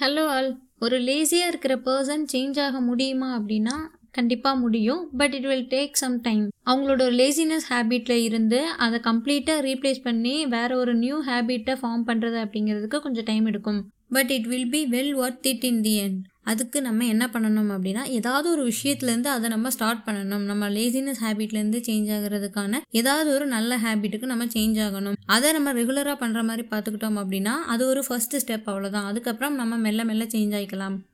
Hello all ஒரு லேசியாக இருக்கிற person change ஆக முடியுமா அப்படின்னா கண்டிப்பாக முடியும் but it will take some time அவங்களோட ஒரு லேசினஸ் ஹேபிட்டில் இருந்து அதை கம்ப்ளீட்டாக ரீப்ளேஸ் பண்ணி வேற ஒரு நியூ ஹேபிட்டை ஃபார்ம் பண்ணுறது அப்படிங்கிறதுக்கு கொஞ்சம் டைம் எடுக்கும். But it will be well worth it in the end அதுக்கு நம்ம என்ன பண்ணணும் அப்படின்னா ஏதாவது ஒரு விஷயத்துலேருந்து அதை நம்ம ஸ்டார்ட் பண்ணணும். நம்ம லேசினஸ் ஹேபிட்லேருந்து சேஞ்ச் ஆகிறதுக்கான ஏதாவது ஒரு நல்ல ஹேபிட்டுக்கு நம்ம சேஞ்ச் ஆகணும். அதை நம்ம ரெகுலராக பண்ணுற மாதிரி பார்த்துக்கிட்டோம் அப்படின்னா அது ஒரு ஃபர்ஸ்ட் ஸ்டெப் அவ்வளோதான் அதுக்கப்புறம் நம்ம மெல்ல மெல்ல சேஞ்ச் ஆகிக்கலாம்